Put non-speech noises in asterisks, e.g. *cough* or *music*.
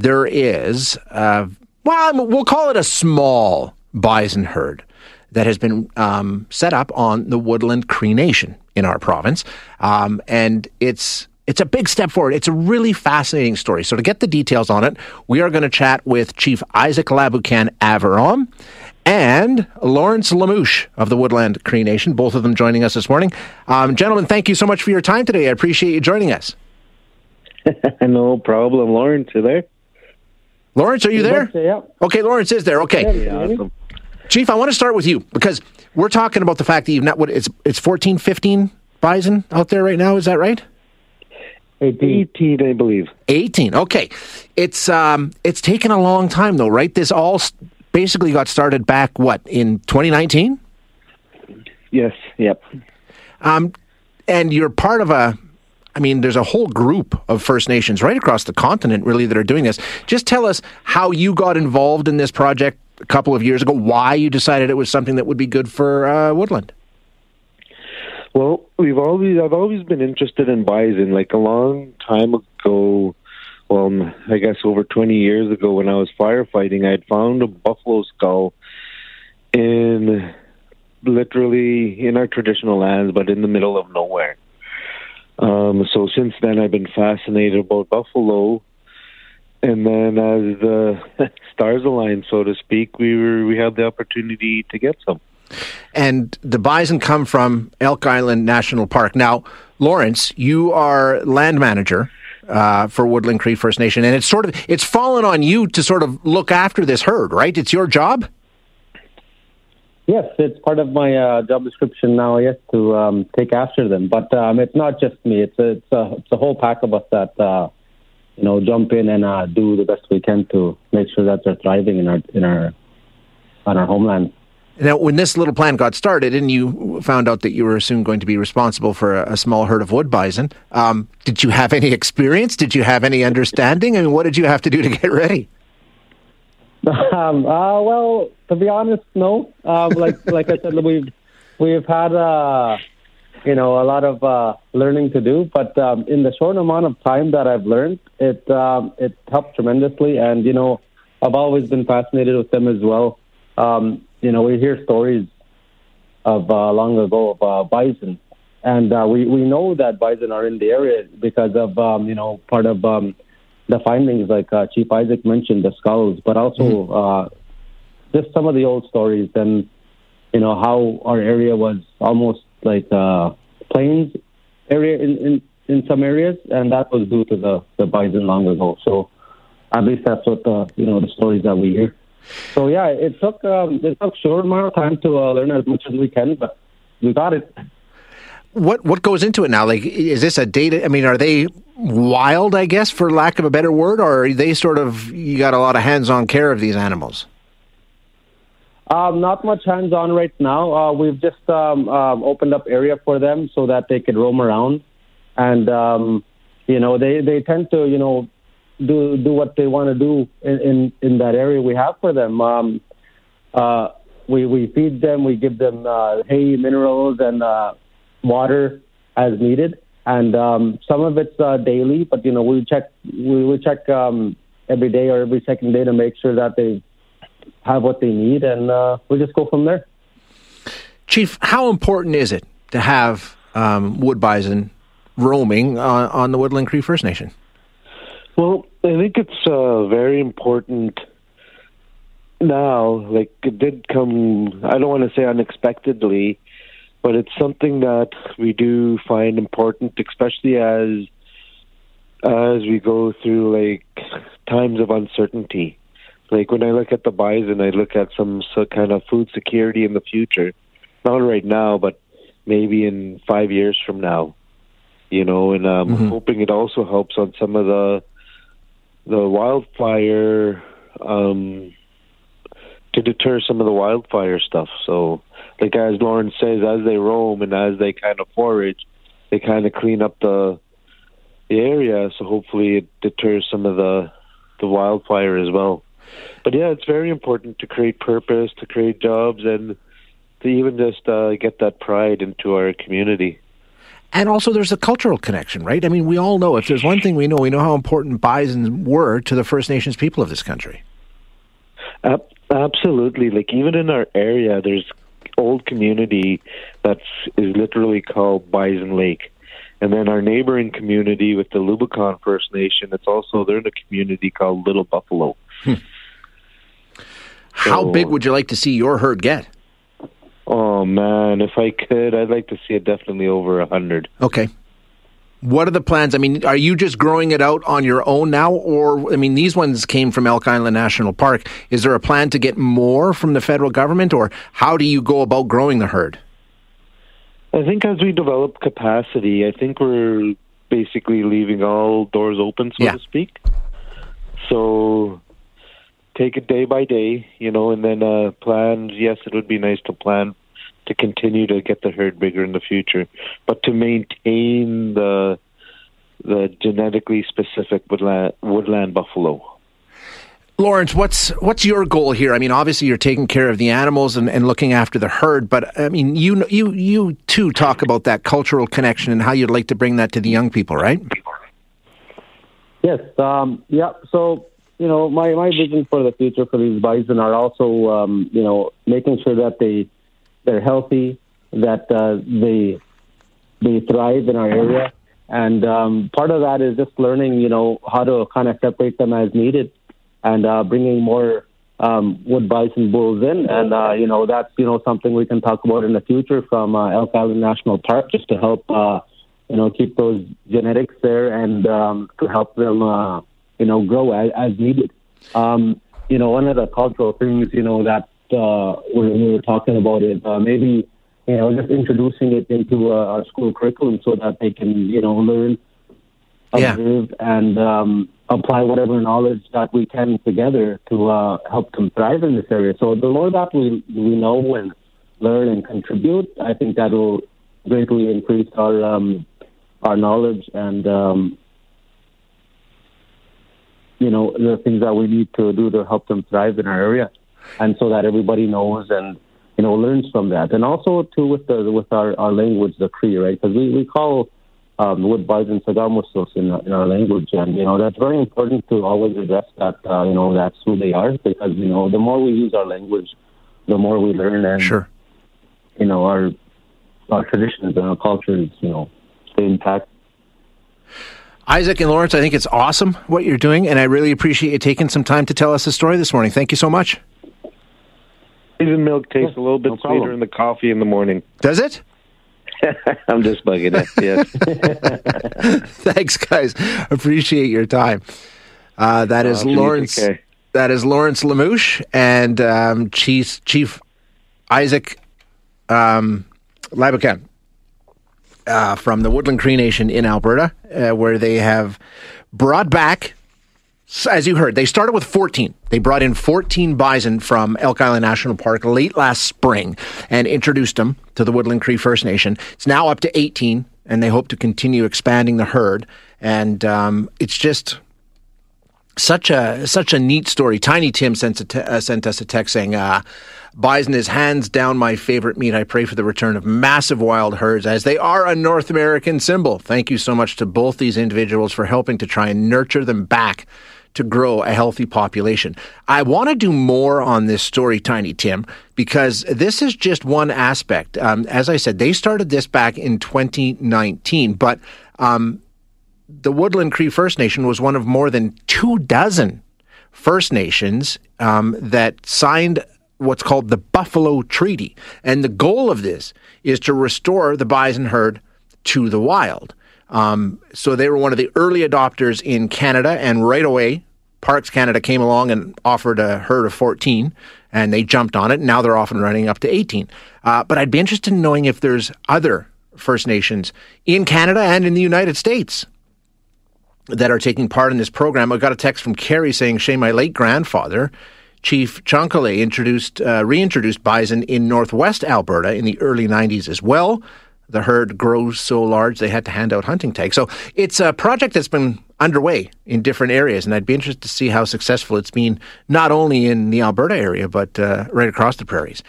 there is, uh, well, we'll call it a small bison herd that has been um, set up on the Woodland Cree Nation in our province, um, and it's it's a big step forward. It's a really fascinating story. So to get the details on it, we are going to chat with Chief Isaac Laboucan Avirom and Lawrence Lamouche of the Woodland Cree Nation, both of them joining us this morning. Um, gentlemen, thank you so much for your time today. I appreciate you joining us. *laughs* no problem. Lawrence, you there? Lawrence, are you there? Yeah. Okay, Lawrence is there. Okay. Yeah, awesome. Chief, I want to start with you because we're talking about the fact that you've not what it's it's 14, 15 bison out there right now. Is that right? 18, I believe. 18. Okay. It's um it's taken a long time though, right? This all basically got started back what in 2019? Yes, yep. Um and you're part of a I mean, there's a whole group of First Nations right across the continent, really, that are doing this. Just tell us how you got involved in this project a couple of years ago, why you decided it was something that would be good for uh, Woodland. Well, we've always I've always been interested in bison. Like a long time ago, well, I guess over 20 years ago, when I was firefighting, I had found a buffalo skull in literally in our traditional lands, but in the middle of nowhere. Um, so since then, I've been fascinated about buffalo. And then, as the *laughs* stars aligned, so to speak, we were we had the opportunity to get some. and the bison come from Elk Island National Park. Now, Lawrence, you are land manager uh, for Woodland Cree First Nation, and it's sort of it's fallen on you to sort of look after this herd, right? It's your job. Yes, it's part of my uh, job description now. Yes, to um, take after them, but um, it's not just me. It's a it's a it's a whole pack of us that uh, you know jump in and uh, do the best we can to make sure that they're thriving in our in our on our homeland. Now, when this little plan got started, and you found out that you were soon going to be responsible for a, a small herd of wood bison, um, did you have any experience? Did you have any understanding? I mean, what did you have to do to get ready? *laughs* Um, uh, well, to be honest, no. Um, like *laughs* like I said, we've we've had uh, you know a lot of uh, learning to do, but um, in the short amount of time that I've learned, it um, it helped tremendously. And you know, I've always been fascinated with them as well. Um, you know, we hear stories of uh, long ago of uh, bison, and uh, we we know that bison are in the area because of um, you know part of um, the findings, like uh, Chief Isaac mentioned, the skulls, but also uh, just some of the old stories and you know how our area was almost like uh, plains area in, in in some areas, and that was due to the the bison long ago. So at least that's what the you know the stories that we hear. So yeah, it took um, it took short amount of time to uh, learn as much as we can, but we got it. What what goes into it now? Like, is this a data? I mean, are they wild? I guess, for lack of a better word, or are they sort of you got a lot of hands-on care of these animals? Um, not much hands-on right now. Uh, we've just um, um, opened up area for them so that they could roam around, and um, you know they, they tend to you know do do what they want to do in, in, in that area we have for them. Um, uh, we we feed them, we give them uh, hay, minerals, and uh, water as needed, and um, some of it's uh, daily. But you know we check we we check um, every day or every second day to make sure that they have what they need, and uh, we just go from there. Chief, how important is it to have um, wood bison roaming on, on the Woodland Cree First Nation? Well, I think it's uh, very important now. Like it did come, I don't want to say unexpectedly, but it's something that we do find important, especially as as we go through like times of uncertainty. Like when I look at the bison, I look at some so kind of food security in the future. Not right now, but maybe in five years from now. You know, and um, Mhm. hoping it also helps on some of the the wildfire um, to deter some of the wildfire stuff. So, like as Lauren says, as they roam and as they kind of forage, they kind of clean up the the area. So hopefully, it deters some of the the wildfire as well. But yeah, it's very important to create purpose, to create jobs, and to even just uh, get that pride into our community. And also, there's a cultural connection, right? I mean, we all know if there's one thing we know, we know how important bison were to the First Nations people of this country. Uh, absolutely. Like even in our area, there's old community that's is literally called Bison Lake. And then our neighboring community with the Lubicon First Nation, it's also they're in a community called Little Buffalo. Hmm. How so, big would you like to see your herd get? Oh man, if I could, I'd like to see it definitely over a hundred. Okay. What are the plans? I mean, are you just growing it out on your own now, or I mean, these ones came from Elk Island National Park. Is there a plan to get more from the federal government, or how do you go about growing the herd? I think as we develop capacity, I think we're basically leaving all doors open, so yeah. to speak. So take it day by day, you know, and then uh, plans. Yes, it would be nice to plan to continue to get the herd bigger in the future, but to maintain the the genetically specific woodland, woodland buffalo. Lawrence, what's what's your goal here? I mean, obviously you're taking care of the animals and, and looking after the herd, but I mean, you you you too talk about that cultural connection and how you'd like to bring that to the young people, right? Yes. Um, yeah. So you know, my my vision for the future for these bison are also um, you know making sure that they they're healthy, that uh, they they thrive in our area, and um, part of that is just learning you know how to kind of separate them as needed and uh, bringing more um, wood bison bulls in. And, uh, you know, that's, you know, something we can talk about in the future from uh, Elk Island National Park just to help, uh, you know, keep those genetics there and um, to help them, uh, you know, grow as, as needed. Um, you know, one of the cultural things, you know, that uh, we, we were talking about is uh, maybe, you know, just introducing it into uh, our school curriculum so that they can, you know, learn, observe, yeah. and, um, apply whatever knowledge that we can together to uh, help them thrive in this area. So the more that we we know and learn and contribute, I think that will greatly increase our um, our knowledge and um, you know the things that we need to do to help them thrive in our area, and so that everybody knows and you know learns from that. And also too with the with our, our language, the Cree, right? Because we we call um, wood bison sagamusos in, in our language. And, you know, that's very important to always address that, uh, you know, that's who they are because, you know, the more we use our language, the more we learn and, sure. you know, our, our traditions and our cultures, you know, stay intact. Isaac and Lawrence, I think it's awesome what you're doing, and I really appreciate you taking some time to tell us the story this morning. Thank you so much. Raisin milk tastes a little bit no sweeter in the coffee in the morning. Does it? *laughs* I'm just bugging it. Yes. *laughs* *laughs* Thanks, guys. Appreciate your time. Uh, that is oh, Lawrence. Okay. That is Lawrence Lamouche and um, Chief Chief Isaac um, uh, from the Woodland Cree Nation in Alberta, uh, where they have brought back as you heard, they started with 14. They brought in 14 bison from Elk Island National Park late last spring and introduced them to the Woodland Cree First Nation. It's now up to 18, and they hope to continue expanding the herd. And um, it's just such a such a neat story. Tiny Tim sent, te- uh, sent us a text saying, uh, Bison is hands down my favorite meat. I pray for the return of massive wild herds as they are a North American symbol. Thank you so much to both these individuals for helping to try and nurture them back to grow a healthy population. I want to do more on this story, Tiny Tim, because this is just one aspect. Um, as I said, they started this back in 2019, but um, the Woodland Cree First Nation was one of more than two dozen First Nations um, that signed what's called the Buffalo Treaty. And the goal of this is to restore the bison herd to the wild. Um, so they were one of the early adopters in Canada, and right away, Parks Canada came along and offered a herd of 14, and they jumped on it. And now they're off and running up to 18. Uh, but I'd be interested in knowing if there's other First Nations in Canada and in the United States that are taking part in this program. I got a text from Carrie saying, Shay, my late grandfather, Chief Chankale, introduced, uh, reintroduced bison in northwest Alberta in the early 90s as well the herd grows so large they had to hand out hunting tags. So it's a project that's been underway in different areas, and I'd be interested to see how successful it's been not only in the Alberta area but uh, right across the prairies.